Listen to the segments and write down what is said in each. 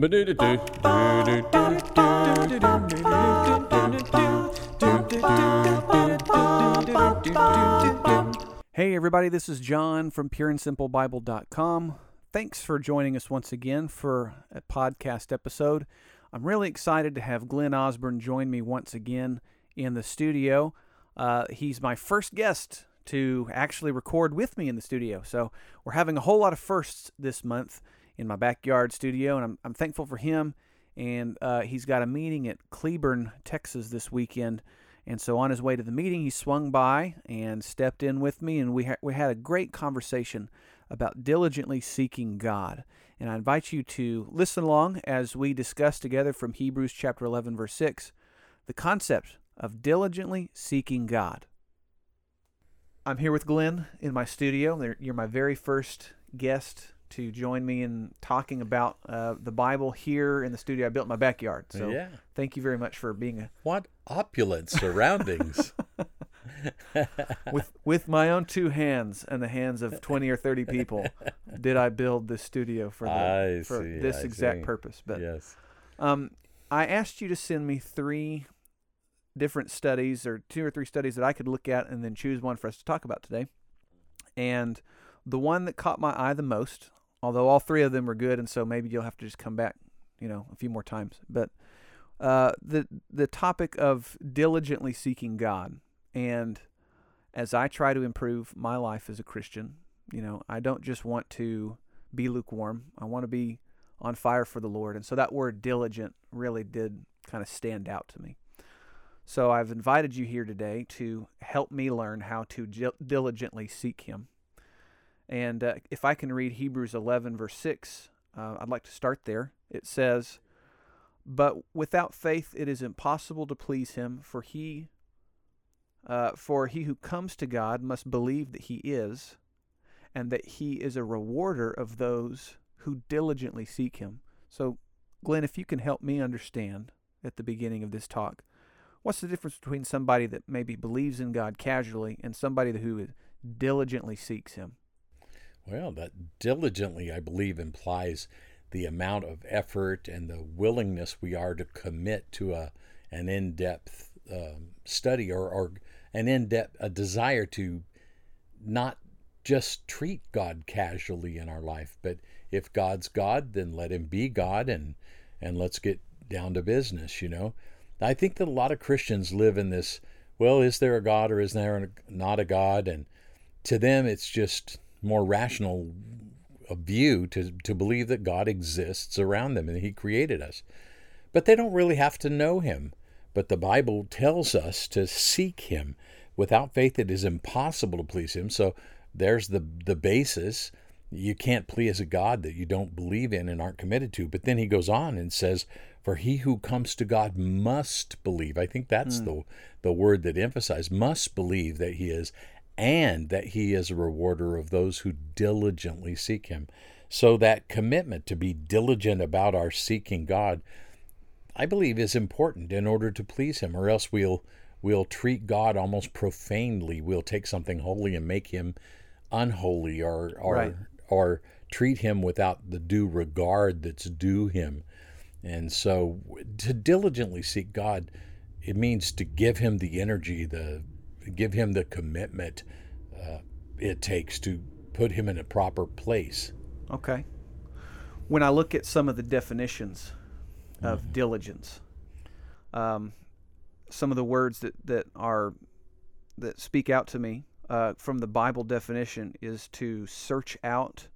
Hey, everybody, this is John from pureandsimplebible.com. Thanks for joining us once again for a podcast episode. I'm really excited to have Glenn Osborne join me once again in the studio. Uh, he's my first guest to actually record with me in the studio. So we're having a whole lot of firsts this month in my backyard studio, and I'm, I'm thankful for him. And uh, he's got a meeting at Cleburne, Texas this weekend and so on his way to the meeting, he swung by and stepped in with me, and we, ha- we had a great conversation about diligently seeking God. And I invite you to listen along as we discuss together from Hebrews chapter 11, verse 6, the concept of diligently seeking God. I'm here with Glenn in my studio. You're my very first guest to join me in talking about uh, the Bible here in the studio I built in my backyard. So yeah. thank you very much for being a what opulent surroundings. with with my own two hands and the hands of 20 or 30 people did I build this studio for, the, for see, this I exact see. purpose. But yes. um, I asked you to send me three different studies or two or three studies that I could look at and then choose one for us to talk about today. And the one that caught my eye the most, although all three of them were good, and so maybe you'll have to just come back, you know, a few more times. But uh, the the topic of diligently seeking God, and as I try to improve my life as a Christian, you know, I don't just want to be lukewarm. I want to be on fire for the Lord, and so that word diligent really did kind of stand out to me. So I've invited you here today to help me learn how to diligently seek Him. And uh, if I can read Hebrews 11, verse 6, uh, I'd like to start there. It says, But without faith it is impossible to please him, for he, uh, for he who comes to God must believe that he is, and that he is a rewarder of those who diligently seek him. So, Glenn, if you can help me understand at the beginning of this talk, what's the difference between somebody that maybe believes in God casually and somebody who diligently seeks him? Well, that diligently, I believe, implies the amount of effort and the willingness we are to commit to a an in-depth um, study or, or an in-depth a desire to not just treat God casually in our life, but if God's God, then let Him be God, and and let's get down to business. You know, I think that a lot of Christians live in this. Well, is there a God or is there not a God? And to them, it's just more rational view to, to believe that God exists around them and He created us. But they don't really have to know Him. But the Bible tells us to seek Him. Without faith, it is impossible to please Him. So there's the, the basis. You can't please a God that you don't believe in and aren't committed to. But then He goes on and says, For he who comes to God must believe. I think that's mm. the, the word that emphasizes must believe that He is and that he is a rewarder of those who diligently seek him. So, that commitment to be diligent about our seeking God, I believe, is important in order to please him, or else we'll, we'll treat God almost profanely. We'll take something holy and make him unholy, or, or, right. or treat him without the due regard that's due him. And so, to diligently seek God, it means to give him the energy, the give him the commitment uh, it takes to put him in a proper place. Okay. When I look at some of the definitions of mm-hmm. diligence, um, some of the words that, that are that speak out to me uh, from the Bible definition is to search out,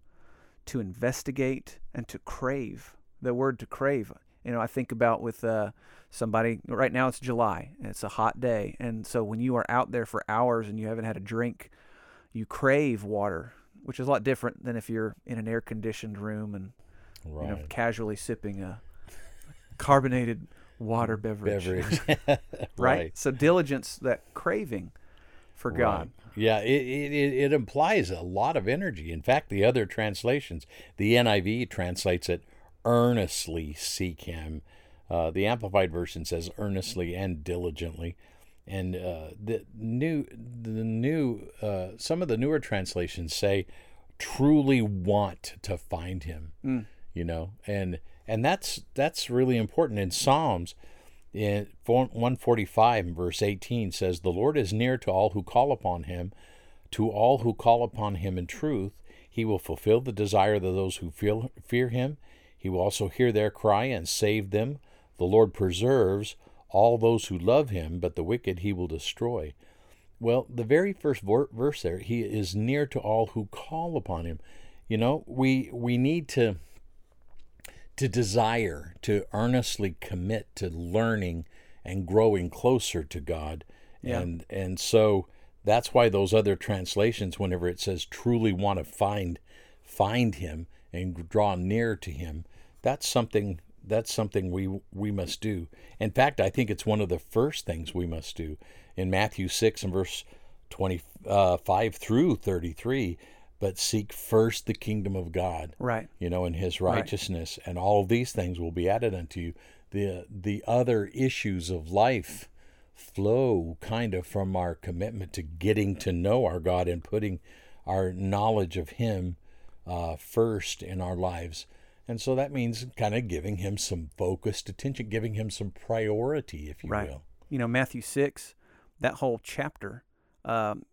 to investigate, and to crave. The word to crave. You know, I think about with uh, somebody right now it's July and it's a hot day and so when you are out there for hours and you haven't had a drink you crave water which is a lot different than if you're in an air conditioned room and right. you know casually sipping a carbonated water beverage, beverage. right? right? so diligence that craving for right. God yeah it, it, it implies a lot of energy in fact the other translations the NIV translates it earnestly seek him uh, the Amplified Version says earnestly and diligently. And uh, the new, the new, uh, some of the newer translations say truly want to find him. Mm. You know, and and that's that's really important in Psalms. In 145 verse 18 says, "The Lord is near to all who call upon Him, to all who call upon Him in truth. He will fulfill the desire of those who feel, fear Him. He will also hear their cry and save them. The Lord preserves all those who love Him, but the wicked He will destroy." Well, the very first verse there, He is near to all who call upon Him. You know, we we need to to desire, to earnestly commit to learning and growing closer to God. Yeah. And and so that's why those other translations, whenever it says truly want to find find him and draw near to him, that's something that's something we we must do. In fact, I think it's one of the first things we must do. In Matthew six and verse 25 uh, through thirty three, but seek first the kingdom of God. Right. You know, and his righteousness, right. and all these things will be added unto you. The the other issues of life flow kind of from our commitment to getting to know our God and putting our knowledge of him uh, first in our lives. And so that means kind of giving him some focused attention, giving him some priority, if you right. will. You know, Matthew 6, that whole chapter, um,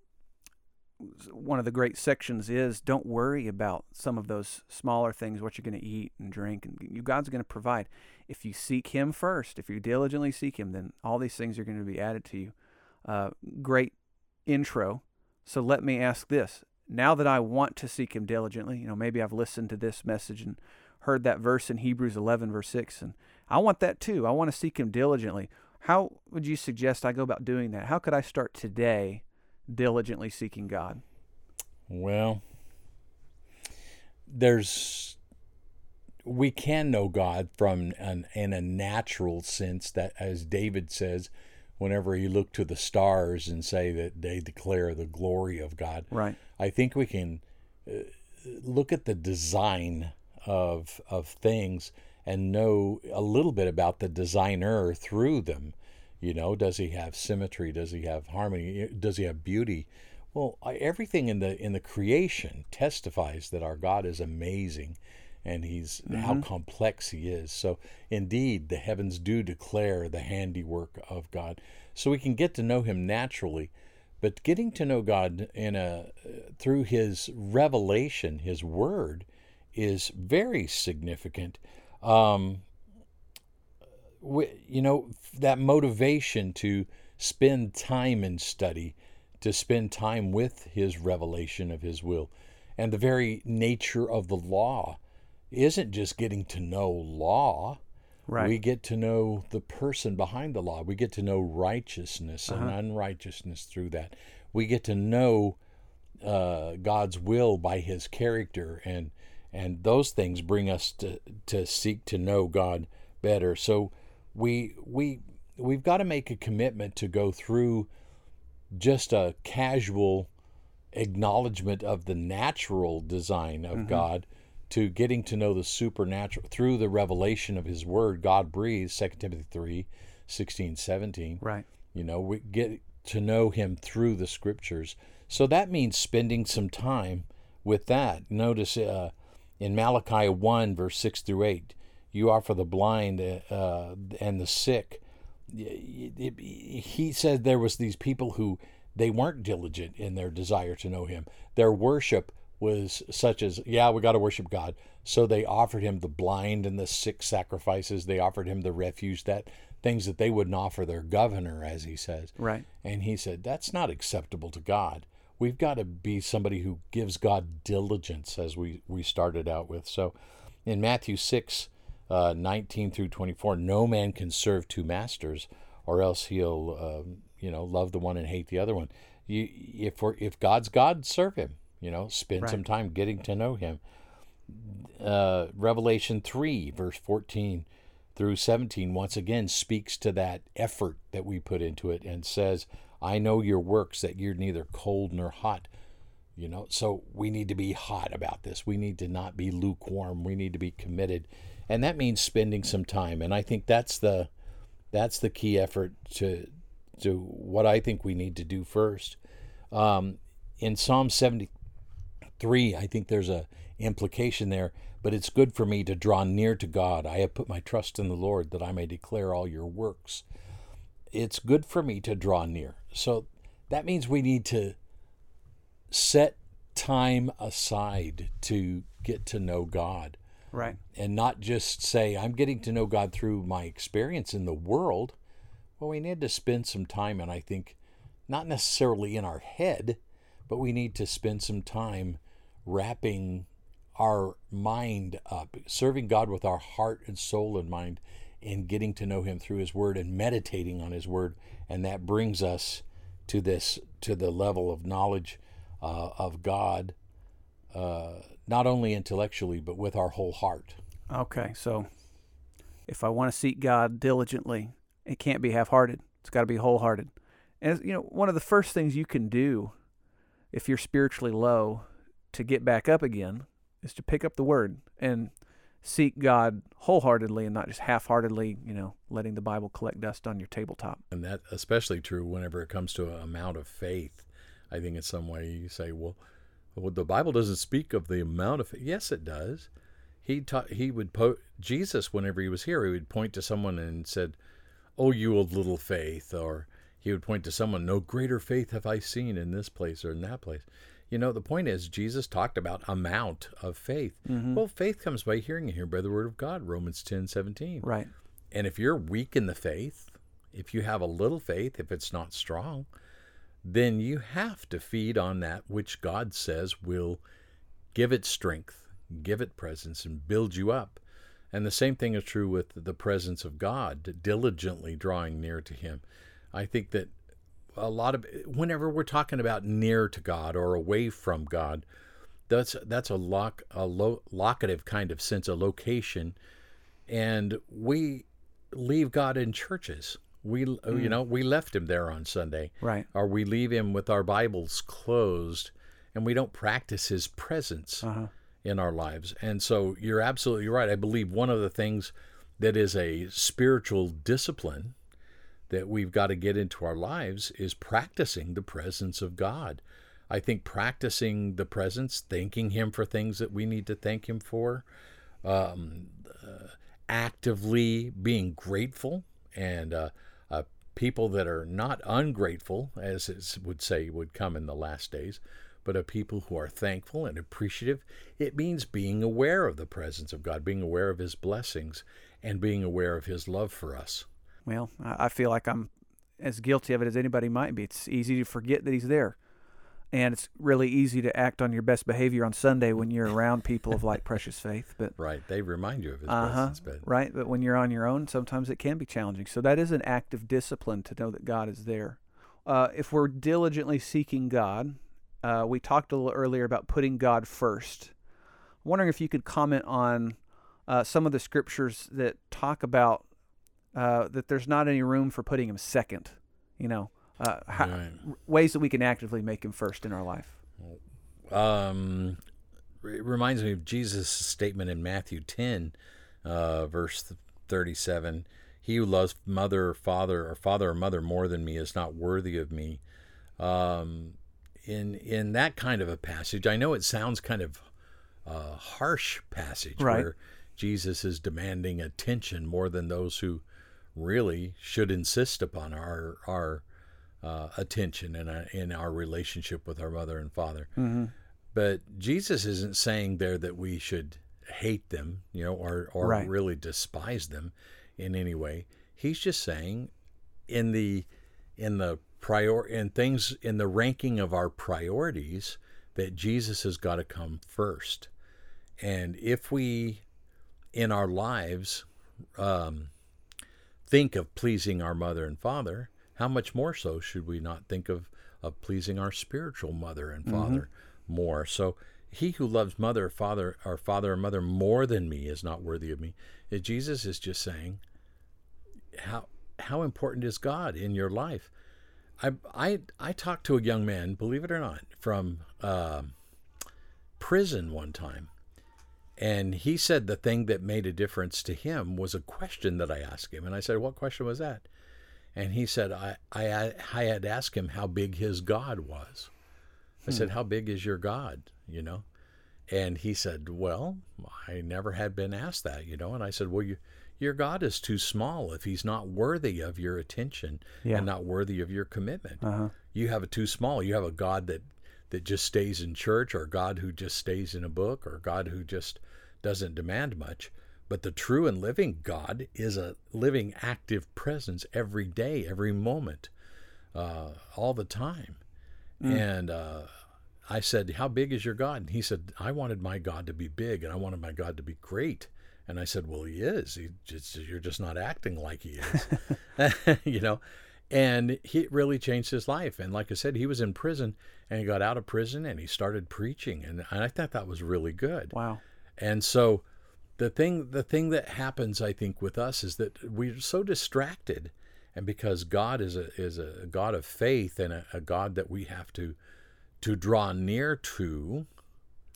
one of the great sections is don't worry about some of those smaller things, what you're going to eat and drink, and you, God's going to provide. If you seek Him first, if you diligently seek Him, then all these things are going to be added to you. Uh, great intro. So let me ask this: Now that I want to seek Him diligently, you know, maybe I've listened to this message and heard that verse in Hebrews 11, verse 6, and I want that too. I want to seek Him diligently. How would you suggest I go about doing that? How could I start today? diligently seeking God? Well, there's we can know God from an in a natural sense that as David says whenever you look to the stars and say that they declare the glory of God. Right. I think we can uh, look at the design of of things and know a little bit about the designer through them. You know, does he have symmetry? Does he have harmony? Does he have beauty? Well, everything in the in the creation testifies that our God is amazing, and He's mm-hmm. how complex He is. So, indeed, the heavens do declare the handiwork of God. So we can get to know Him naturally, but getting to know God in a through His revelation, His Word, is very significant. Um, you know, that motivation to spend time in study, to spend time with His revelation of His will. And the very nature of the law isn't just getting to know law. Right. We get to know the person behind the law. We get to know righteousness uh-huh. and unrighteousness through that. We get to know uh, God's will by His character, and and those things bring us to to seek to know God better. So we we we've got to make a commitment to go through just a casual acknowledgement of the natural design of mm-hmm. God to getting to know the supernatural through the revelation of his word God breathes 2 Timothy 3 16 17 right you know we get to know him through the scriptures so that means spending some time with that notice uh, in Malachi 1 verse 6 through 8 you offer the blind uh, and the sick. He said there was these people who they weren't diligent in their desire to know him. Their worship was such as, yeah, we got to worship God. So they offered him the blind and the sick sacrifices. They offered him the refuge, that things that they wouldn't offer their governor, as he says. Right. And he said that's not acceptable to God. We've got to be somebody who gives God diligence, as we we started out with. So, in Matthew six uh, 19 through 24 no man can serve two masters or else he'll um, you know love the one and hate the other one you if we're, if god's god serve him you know spend right. some time getting to know him uh, revelation 3 verse 14 through 17 once again speaks to that effort that we put into it and says i know your works that you're neither cold nor hot you know so we need to be hot about this we need to not be lukewarm we need to be committed and that means spending some time. And I think that's the that's the key effort to to what I think we need to do first. Um, in Psalm 73, I think there's a implication there. but it's good for me to draw near to God. I have put my trust in the Lord that I may declare all your works. It's good for me to draw near. So that means we need to set time aside to get to know God. Right. And not just say, I'm getting to know God through my experience in the world. Well, we need to spend some time, and I think not necessarily in our head, but we need to spend some time wrapping our mind up, serving God with our heart and soul and mind, and getting to know Him through His Word and meditating on His Word. And that brings us to this, to the level of knowledge uh, of God, uh, not only intellectually, but with our whole heart. Okay, so if I want to seek God diligently, it can't be half hearted. It's got to be wholehearted. And, you know, one of the first things you can do if you're spiritually low to get back up again is to pick up the word and seek God wholeheartedly and not just half-heartedly, you know, letting the Bible collect dust on your tabletop. And that especially true whenever it comes to an amount of faith. I think in some way you say, well, well the Bible doesn't speak of the amount of faith. Yes, it does. He taught he would po- Jesus whenever he was here, he would point to someone and said, "Oh, you of little faith," or he would point to someone, "No greater faith have I seen in this place or in that place." You know, the point is, Jesus talked about amount of faith. Mm-hmm. Well, faith comes by hearing and hearing by the word of God, Romans ten seventeen. Right. And if you're weak in the faith, if you have a little faith, if it's not strong, then you have to feed on that which God says will give it strength, give it presence, and build you up. And the same thing is true with the presence of God, diligently drawing near to Him. I think that a lot of whenever we're talking about near to God or away from God, that's that's a lock a lo, locative kind of sense, a location, and we leave God in churches. We mm. you know we left Him there on Sunday, right? Or we leave Him with our Bibles closed, and we don't practice His presence uh-huh. in our lives. And so you're absolutely right. I believe one of the things that is a spiritual discipline that we've got to get into our lives is practicing the presence of God. I think practicing the presence, thanking Him for things that we need to thank Him for, um, uh, actively being grateful, and uh, uh, people that are not ungrateful, as it would say would come in the last days, but a people who are thankful and appreciative. It means being aware of the presence of God, being aware of His blessings, and being aware of His love for us. Well, I feel like I'm as guilty of it as anybody might be. It's easy to forget that he's there. And it's really easy to act on your best behavior on Sunday when you're around people of like precious faith. But right, they remind you of his uh-huh, presence. But right, but when you're on your own, sometimes it can be challenging. So that is an act of discipline to know that God is there. Uh, if we're diligently seeking God, uh, we talked a little earlier about putting God first. I'm wondering if you could comment on uh, some of the scriptures that talk about uh, that there's not any room for putting him second. You know, uh, how, right. ways that we can actively make him first in our life. Um, it reminds me of Jesus' statement in Matthew 10, uh, verse 37. He who loves mother or father or father or mother more than me is not worthy of me. Um, in in that kind of a passage, I know it sounds kind of a harsh passage right. where Jesus is demanding attention more than those who really should insist upon our our uh, attention in our, in our relationship with our mother and father. Mm-hmm. But Jesus isn't saying there that we should hate them, you know, or or right. really despise them in any way. He's just saying in the in the prior in things in the ranking of our priorities that Jesus has got to come first. And if we in our lives um, think of pleasing our mother and father, how much more so should we not think of, of pleasing our spiritual mother and father mm-hmm. more? So he who loves mother or father or father or mother more than me is not worthy of me. Jesus is just saying, how how important is God in your life? I I I talked to a young man, believe it or not, from uh, prison one time, and he said the thing that made a difference to him was a question that I asked him. And I said, What question was that? And he said, I, I, I had asked him how big his God was. I hmm. said, How big is your God? You know? And he said, Well, I never had been asked that, you know. And I said, Well, you, your God is too small if he's not worthy of your attention Yeah. and not worthy of your commitment. Uh-huh. You have a too small. You have a God that, that just stays in church, or God who just stays in a book, or God who just doesn't demand much. But the true and living God is a living, active presence every day, every moment, uh, all the time. And uh, I said, How big is your God? And he said, I wanted my God to be big and I wanted my God to be great. And I said, Well, he is. He just, you're just not acting like he is. you know? And he really changed his life. And like I said, he was in prison and he got out of prison and he started preaching. And I thought that was really good. Wow. And so the thing the thing that happens I think with us is that we're so distracted and because God is a is a God of faith and a, a God that we have to to draw near to,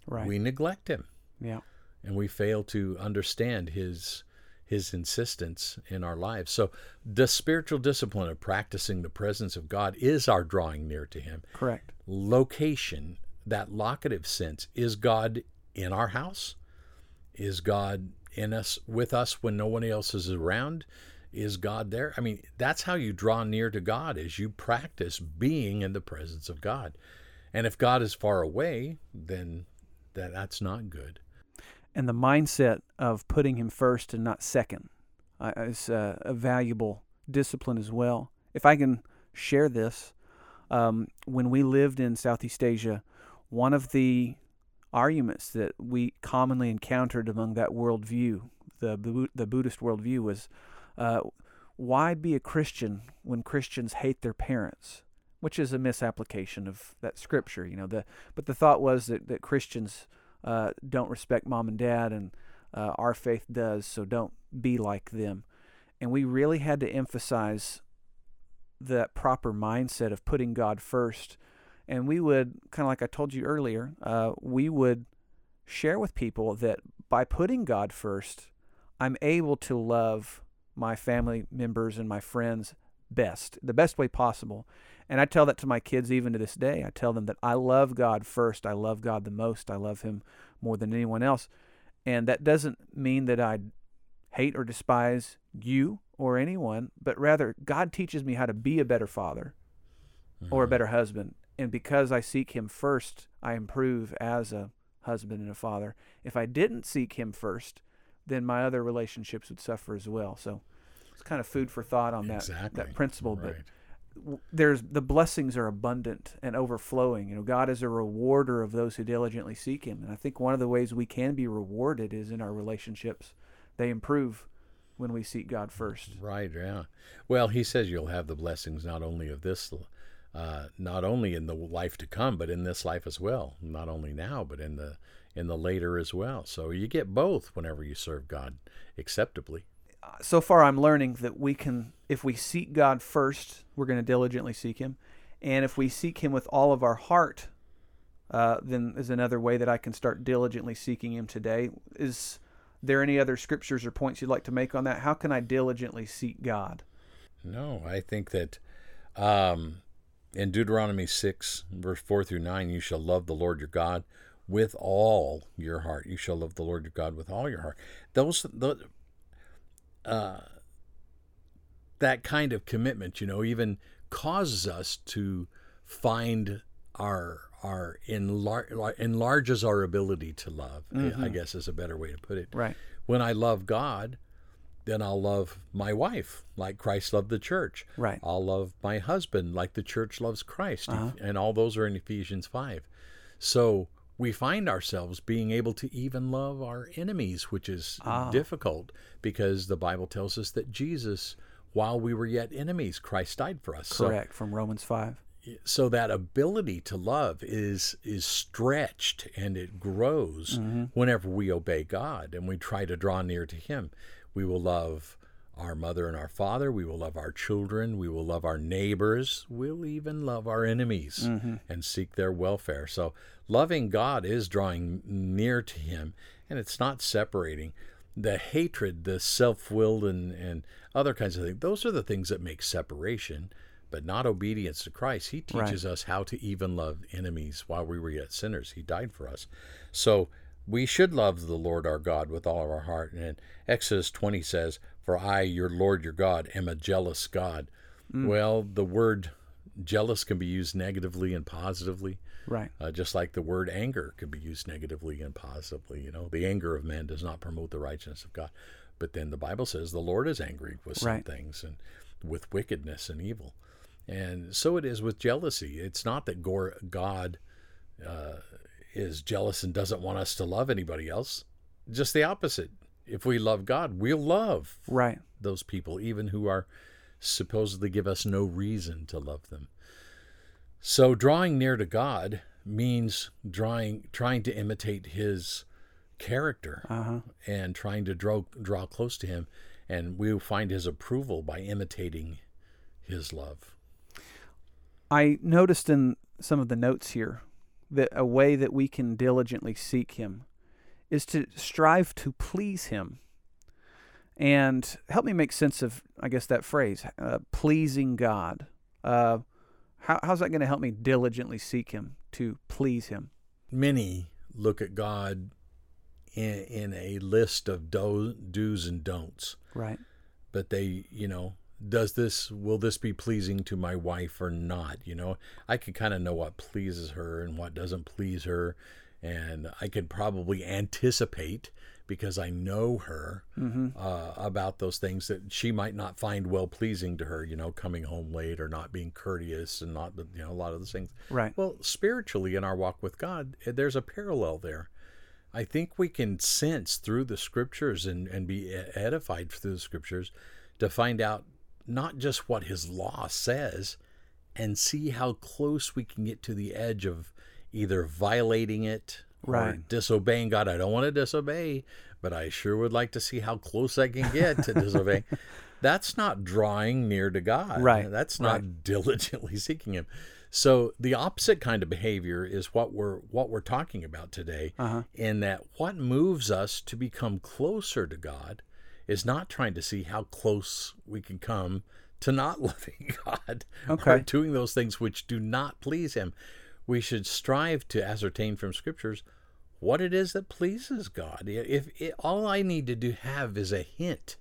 Right. we neglect him yeah. and we fail to understand his his insistence in our lives. So the spiritual discipline of practicing the presence of God is our drawing near to him Correct. location, that locative sense, is God in our house? Is God in us with us when no one else is around? Is God there? I mean, that's how you draw near to God is you practice being in the presence of God. And if God is far away, then that, that's not good. And the mindset of putting him first and not second uh, is uh, a valuable discipline as well. If I can share this, um, when we lived in Southeast Asia, one of the arguments that we commonly encountered among that worldview, the the Buddhist worldview, was uh, why be a Christian when Christians hate their parents? Which is a misapplication of that scripture, you know. The but the thought was that that Christians uh, don't respect mom and dad, and uh, our faith does, so don't be like them. And we really had to emphasize that proper mindset of putting God first. And we would, kind of like I told you earlier, uh, we would share with people that by putting God first, I'm able to love my family members and my friends best, the best way possible. And I tell that to my kids even to this day. I tell them that I love God first. I love God the most. I love Him more than anyone else. And that doesn't mean that I hate or despise you or anyone, but rather God teaches me how to be a better father or a mm-hmm. better husband. And because I seek Him first, I improve as a husband and a father. If I didn't seek Him first, then my other relationships would suffer as well. So it's kind of food for thought on that exactly. that principle. But Right. w- there's the blessings are abundant and overflowing. You know, God is a rewarder of those who diligently seek Him, and I think one of the ways we can be rewarded is in our relationships. They improve when we seek God first. Right, yeah. Well, he says you'll have the blessings not only of this, uh, not only in the life to come, but in this life as well. Not only now, but in the in the later as well. So you get both whenever you serve God acceptably. So far, I'm learning that we can, if we seek God first, we're going to diligently seek Him, and if we seek Him with all of our heart, uh, then is another way that I can start diligently seeking Him today. Is there any other scriptures or points you'd like to make on that? How can I diligently seek God? No, I think that um, in Deuteronomy 6, verse 4 through 9, you shall love the Lord your God with all your heart. You shall love the Lord your God with all your heart. Those, the, uh, that kind of commitment, you know, even causes us to find our our enlar- enlarges our ability to love. I- I guess is a better way to put it Right. when I love God, then I'll love my wife like Christ loved the church. Right. I'll love my husband like the church loves Christ. And all those are in Ephesians 5. So we find ourselves being able to even love our enemies, which is ah. difficult because the Bible tells us that Jesus, while we were yet enemies, Christ died for us. So Correct. From Romans 5. so that ability to love is is stretched and it grows mm-hmm. whenever we obey God and we try to draw near to him we will love our mother and our father we will love our children we will love our neighbors we'll even love our enemies mm-hmm. and seek their welfare so loving God is drawing near to him and it's not separating the hatred the self-willed and and other kinds of things those are the things that make separation but not obedience to Christ. He teaches us how to even love enemies while we were yet sinners. He died for us. So we should love the Lord our God with all of our heart. And Exodus 20 says, For I, your Lord your God, am a jealous God. Mm. Well, the word jealous can be used negatively and positively. Right. Uh, just like the word anger can be used negatively and positively. You know, the anger of man does not promote the righteousness of God. But then the Bible says the Lord is angry with some right. things and with wickedness and evil. And so it is with jealousy. It's not that God uh, is jealous and doesn't want us to love anybody else. Just the opposite. If we love God, we'll love right those people, even who are supposedly give us no reason to love them. So drawing near to God means drawing, trying to imitate His character uh-huh. and trying to draw draw close to Him, and we will find His approval by imitating His love. I noticed in some of the notes here that a way that we can diligently seek Him is to strive to please Him. And help me make sense of, I guess, that phrase, uh, pleasing God. Uh, how, how's that going to help me diligently seek Him to please Him? Many look at God in, in a list of do, do's and don'ts. Right. But they, you know, does this will this be pleasing to my wife or not you know i can kind of know what pleases her and what doesn't please her and i can probably anticipate because I know her mm-hmm. uh, about those things that she might not find well pleasing to her. You know, coming home late or not being courteous and not you know a lot of those things. Right. Well, spiritually in our walk with God, eh, there's a parallel there. I think we can sense through the scriptures and, and be edified through the scriptures to find out not just what his law says and see how close we can get to the edge of either violating it right. disobeying God. I don't want to disobey, but I sure would like to see how close I can get to disobeying. That's not drawing near to God. Right. That's not right. diligently seeking Him. So the opposite kind of behavior is what we're what we're talking about today. Uh-huh. In that what moves us to become closer to God is not trying to see how close we can come to not loving God okay. or doing those things which do not please Him we should strive to ascertain from scriptures what it is that pleases God. If it, all I need to do have is a hint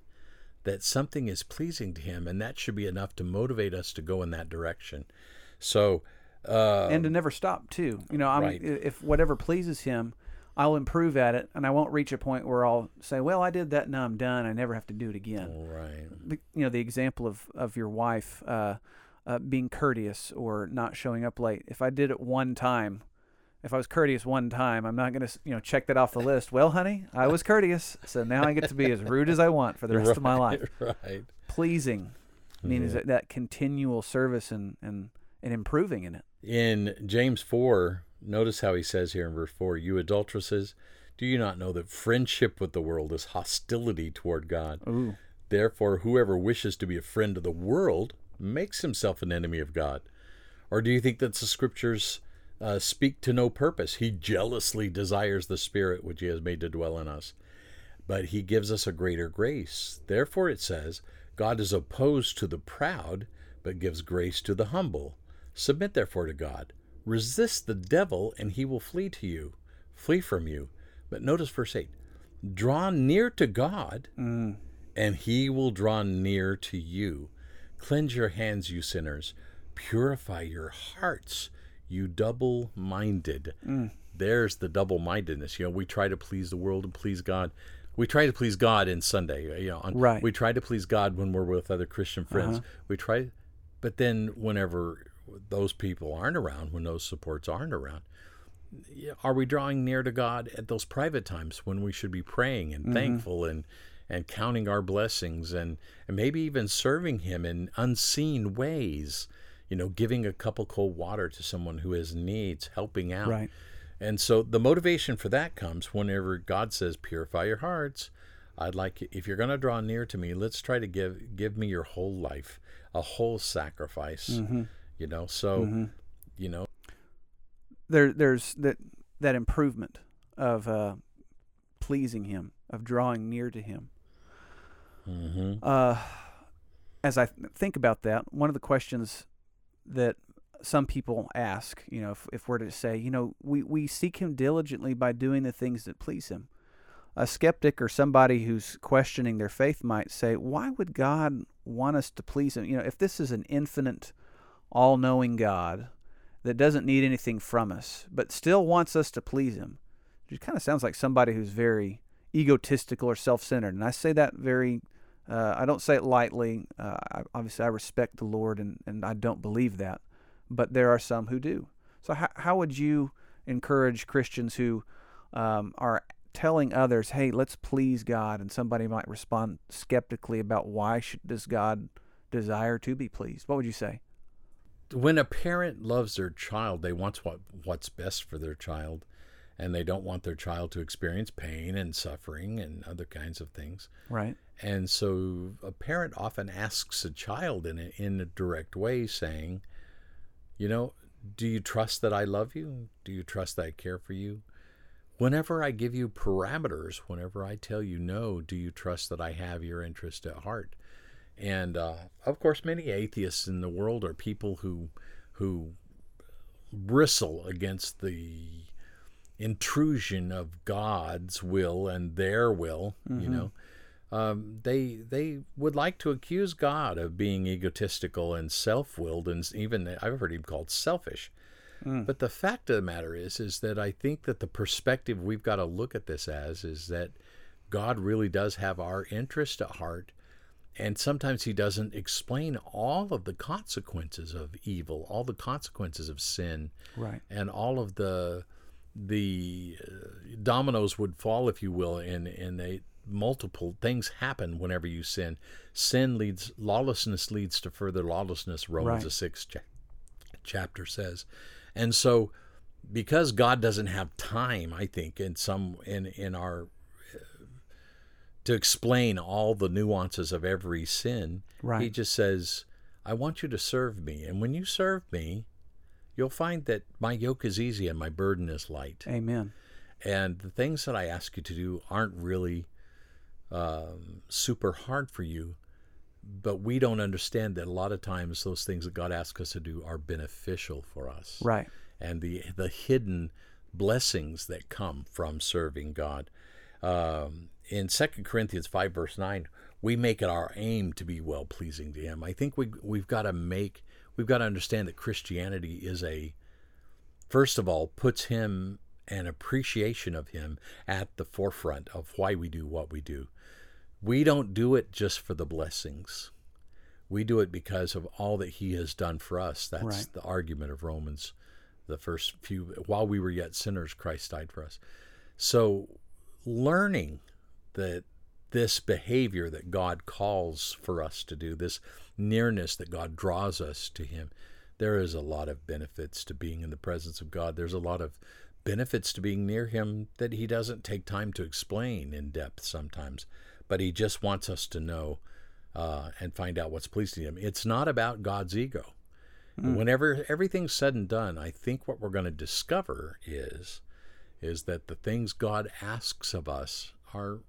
that something is pleasing to Him, and that should be enough to motivate us to go in that direction. So, uh, and to never stop too. You know, I'm, right. if whatever pleases Him, I'll improve at it, and I won't reach a point where I'll say, "Well, I did that, now I'm done. I never have to do it again." Right. The, you know, the example of of your wife. Uh, uh, being courteous or not showing up late. If I did it one time, if I was courteous one time, I'm not going to, you know, check that off the list. Well, honey, I was courteous, so now I get to be as rude as I want for the rest right, of my life. Right. Pleasing means that, that continual service and, and, and improving in it. In James 4, notice how he says here in verse 4 You adulteresses, do you not know that friendship with the world is hostility toward God? Ooh. Therefore, whoever wishes to be a friend of the world makes himself an enemy of God? Or do you think that the scriptures uh, speak to no purpose? He jealously desires the Spirit which he has made to dwell in us. But he gives us a greater grace. Therefore, it says, God is opposed to the proud, but gives grace to the humble. Submit therefore to God. Resist the devil, and he will flee to you, flee from you. But notice verse 8 draw near to God, mm. and he will draw near to you. Cleanse your hands, you sinners. Purify your hearts, you double minded. Mm. There's the double mindedness. You know, we try to please the world and please God. We try to please God in Sunday. You know, on, right. we try to please God when we're with other Christian friends. Uh-huh. We try, but then whenever those people aren't around, when those supports aren't around, are we drawing near to God at those private times when we should be praying and mm-hmm. thankful and and counting our blessings and, and maybe even serving him in unseen ways. You know giving a cup of cold water to someone who has needs helping out. Right. And so the motivation for that comes whenever god says purify your hearts. I'd like if you're going to draw near to me let's try to give give me your whole life a whole sacrifice. Mm-hmm. you know so mm-hmm. you know. There there's that that improvement of uh, pleasing him of drawing near to him Mm-hmm. Uh, as I th- think about that, one of the questions that some people ask, you know, if, if we're to say, you know, we, we seek Him diligently by doing the things that please Him. A skeptic or somebody who's questioning their faith might say, why would God want us to please Him? You know, if this is an infinite, all knowing God that doesn't need anything from us, but still wants us to please Him, it kind of sounds like somebody who's very egotistical or self centered. And I say that very uh, I don't say it lightly. Uh, I, obviously, I respect the Lord, and, and I don't believe that, but there are some who do. So, how, how would you encourage Christians who um, are telling others, "Hey, let's please God," and somebody might respond skeptically about why should, does God desire to be pleased? What would you say? When a parent loves their child, they want what what's best for their child and they don't want their child to experience pain and suffering and other kinds of things. Right. And so a parent often asks a child in a, in a direct way, saying, You know, do you trust that I love you? Do you trust that I care for you? Whenever I give you parameters, whenever I tell you no, do you trust that I have your interest at heart? And uh, of course, many atheists in the world are people who who bristle against the intrusion of God's will and their will, mm-hmm. you know. Um, they they would like to accuse God of being egotistical and self-willed, and even I've heard him called selfish. Mm. But the fact of the matter is, is that I think that the perspective we've got to look at this as is that God really does have our interest at heart, and sometimes He doesn't explain all of the consequences of evil, all the consequences of sin, right, and all of the the uh, dominoes would fall, if you will, and and they multiple things happen whenever you sin. Sin leads lawlessness leads to further lawlessness. Romans right. the sixth cha- chapter says, and so because God doesn't have time, I think in some in in our uh, to explain all the nuances of every sin, right. He just says, "I want you to serve me, and when you serve me." you'll find that my yoke is easy and my burden is light. Amen. And the things that I ask you to do aren't really um, super hard for you, but we don't understand that a lot of times those things that God asks us to do are beneficial for us. Right. And the the hidden blessings that come from serving God. Um, in 2 Corinthians 5, verse 9, we make it our aim to be well pleasing to Him. I think we, we've got to make we've got to understand that Christianity is a, first of all, puts him an appreciation of him at the forefront of why we do what we do. We don't do it just for the blessings. We do it because of all that he has done for us. That's right. the argument of Romans, the first few. While we were yet sinners, Christ died for us. So, learning that this behavior that God calls for us to do, this nearness that God draws us to Him. There is a lot of benefits to being in the presence of God. There's a lot of benefits to being near Him that He doesn't take time to explain in depth sometimes, but He just wants us to know uh, and find out what's pleasing Him. It's not about God's ego. Mm. Whenever everything's said and done, I think what we're going to discover is is that the things God asks of us are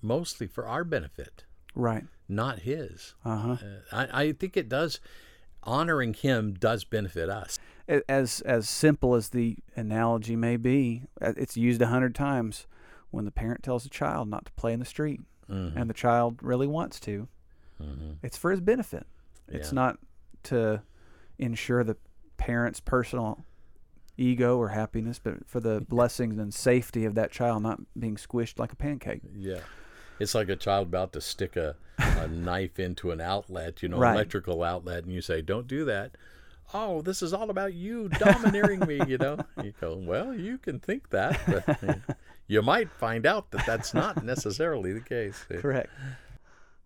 mostly for our benefit. Right. Not his. Uh-huh. Uh, I, I think it does. Honoring him does benefit us. As as simple as the analogy may be, uh, it's used a hundred times. When the parent tells a child not to play in the street, mm-hmm. and the child really wants to, mm-hmm. it's for his benefit. It's not to ensure the parent's personal ego or happiness, but for the blessings and safety of that child not being squished like a pancake. Yeah. It's like a child about to stick a, a knife into an outlet, you know, right. electrical outlet, and you say, "Don't do that." Oh, this is all about you domineering me, you know. You go, well, you can think that, but you might find out that that's not necessarily the case. Correct.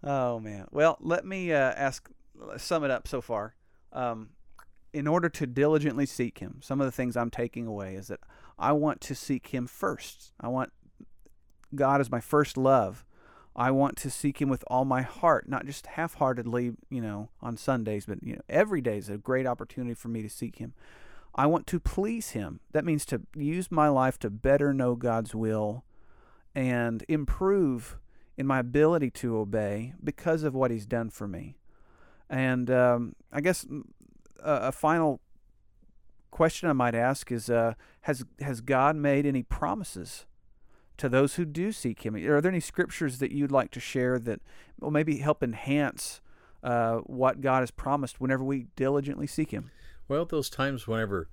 Oh man. Well, let me uh, ask, sum it up so far. Um, in order to diligently seek Him, some of the things I'm taking away is that I want to seek Him first. I want God as my first love. I want to seek him with all my heart, not just half-heartedly, you know, on Sundays, but you know, every day is a great opportunity for me to seek him. I want to please him. That means to use my life to better know God's will and improve in my ability to obey because of what he's done for me. And um, I guess a, a final question I might ask is: uh, Has has God made any promises to those who do seek Him? Are there any scriptures that you'd like to share that will maybe help enhance uh, what God has promised whenever we diligently seek Him? Well, those times whenever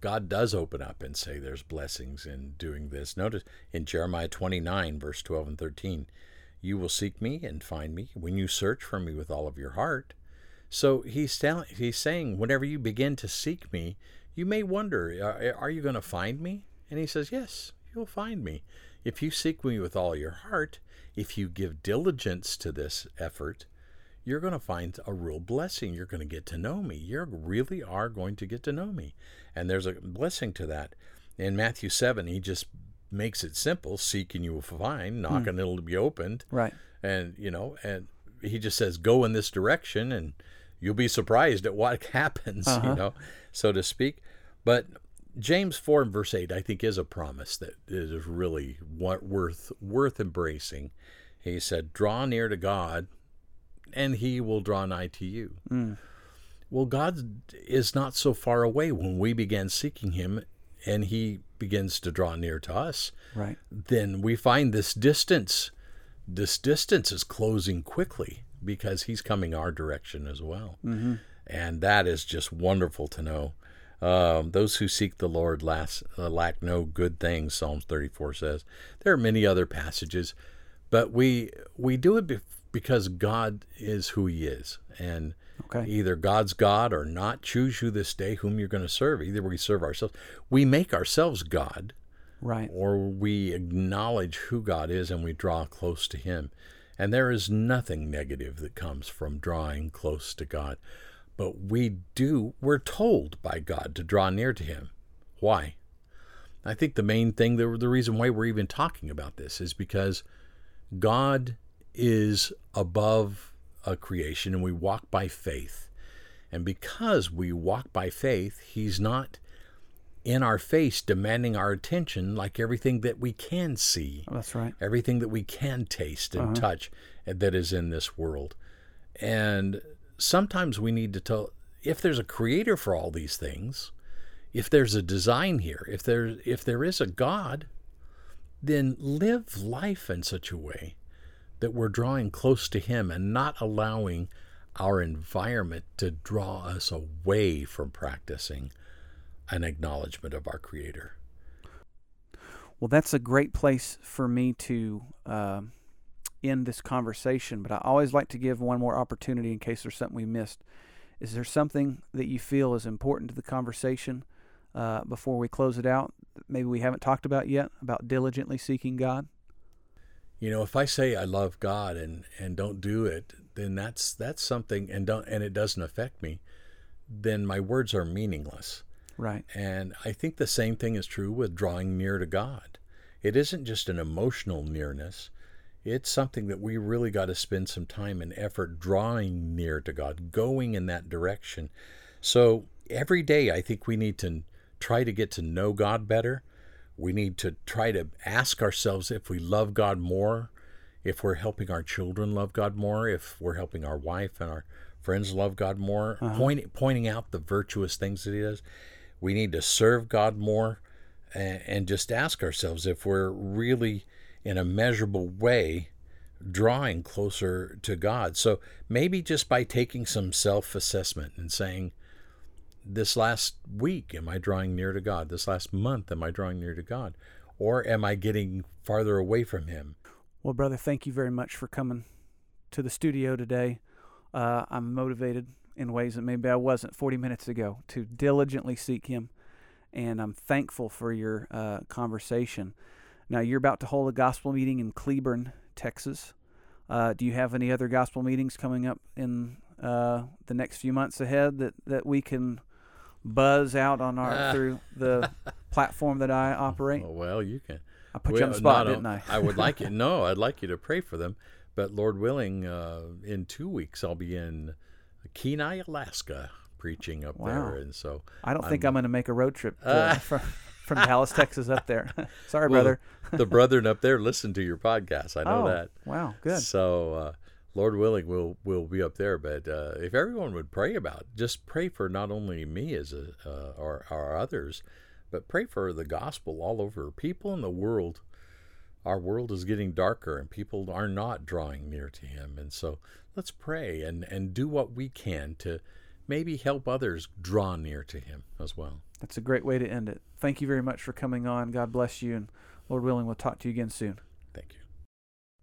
God does open up and say there's blessings in doing this. Notice in Jeremiah 29, verse 12 and 13, you will seek me and find me when you search for me with all of your heart. So he's, tell, he's saying, whenever you begin to seek me, you may wonder, are, are you going to find me? And he says, yes, you'll find me. If you seek me with all your heart, if you give diligence to this effort, you're going to find a real blessing. You're going to get to know me. You really are going to get to know me. And there's a blessing to that. In Matthew 7, he just makes it simple seek and you will find, knock mm. and it'll be opened. Right. And, you know, and he just says, go in this direction and you'll be surprised at what happens, uh-huh. you know, so to speak. But James 4 and verse 8, I think, is a promise that is really worth worth embracing. He said, Draw near to God, and he will draw nigh to you. Mm. Well, God is not so far away when we begin seeking him and he begins to draw near to us. Right. Then we find this distance. This distance is closing quickly because he's coming our direction as well. Mm-hmm. And that is just wonderful to know. Um, those who seek the Lord last, uh, lack no good things, Psalms 34 says. There are many other passages, but we we do it be- because God is who He is, and okay. either God's God or not. Choose you this day whom you're going to serve. Either we serve ourselves, we make ourselves God, right, or we acknowledge who God is and we draw close to Him. And there is nothing negative that comes from drawing close to God. But we do, we're told by God to draw near to Him. Why? I think the main thing, the, the reason why we're even talking about this is because God is above a creation and we walk by faith. And because we walk by faith, He's not in our face demanding our attention like everything that we can see. Oh, that's right. Everything that we can taste and uh-huh. touch that is in this world. And sometimes we need to tell if there's a creator for all these things, if there's a design here, if there if there is a God, then live life in such a way that we're drawing close to him and not allowing our environment to draw us away from practicing an acknowledgement of our creator. Well, that's a great place for me to uh, end this conversation, but I always like to give one more opportunity in case there's something we missed. Is there something that you feel is important to the conversation uh, before we close it out? Maybe we haven't talked about yet about diligently seeking God. You know, if I say I love God and and don't do it, then that's that's something, and don't and it doesn't affect me. Then my words are meaningless. Right. And I think the same thing is true with drawing near to God. It isn't just an emotional nearness it's something that we really got to spend some time and effort drawing near to God, going in that direction. So every day, I think we need to try to get to know God better. We need to try to ask ourselves if we love God more, if we're helping our children love God more, if we're helping our wife and our friends love God more, uh-huh. point, pointing out the virtuous things that He does. We need to serve God more and, and just ask ourselves if we're really in a measurable way drawing closer to God. So maybe just by taking some self assessment and saying, this last week, am I drawing near to God? This last month, am I drawing near to God? Or am I getting farther away from Him? Well, brother, thank you very much for coming to the studio today. Uh, I'm motivated in ways that maybe I wasn't 40 minutes ago to diligently seek Him. And I'm thankful for your uh, conversation. Now, you're about to hold a gospel meeting in Cleburne, Texas. Uh, do you have any other gospel meetings coming up in uh, the next few months ahead that, that we can buzz out on our uh. through the platform that I operate? Well, you can. I put well, you on the spot, didn't I? I would like you. No, I'd like you to pray for them. But Lord willing, uh, in two weeks I'll be in Kenai, Alaska, preaching up wow. there, and so I don't I'm, think I'm going to make a road trip to, from, from Dallas, Texas, up there. Sorry, well, brother. the brethren up there listen to your podcast. I know oh, that. Wow, good. So, uh, Lord willing, we'll we'll be up there. But uh, if everyone would pray about, just pray for not only me as a uh, or, or others, but pray for the gospel all over. People in the world, our world is getting darker, and people are not drawing near to Him. And so, let's pray and and do what we can to maybe help others draw near to Him as well. That's a great way to end it. Thank you very much for coming on. God bless you, and Lord willing, we'll talk to you again soon. Thank you.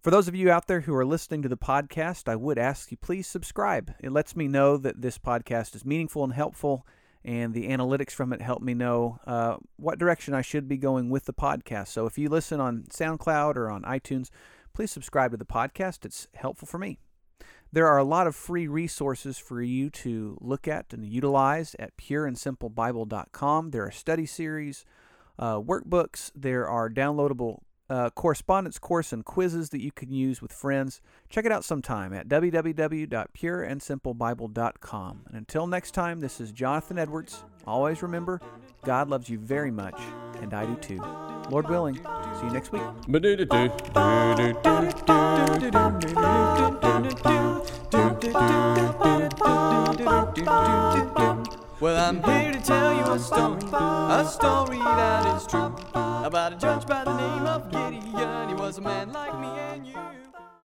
For those of you out there who are listening to the podcast, I would ask you please subscribe. It lets me know that this podcast is meaningful and helpful, and the analytics from it help me know uh, what direction I should be going with the podcast. So if you listen on SoundCloud or on iTunes, please subscribe to the podcast. It's helpful for me. There are a lot of free resources for you to look at and utilize at pureandsimplebible.com. There are study series, uh, workbooks, there are downloadable uh, correspondence course and quizzes that you can use with friends. Check it out sometime at www.pureandsimplebible.com. And until next time, this is Jonathan Edwards. Always remember, God loves you very much, and I do too. Lord willing, see you next week. Well, I'm here to tell you a story, a story that is true, about a judge by the name of Gideon. He was a man like me and you.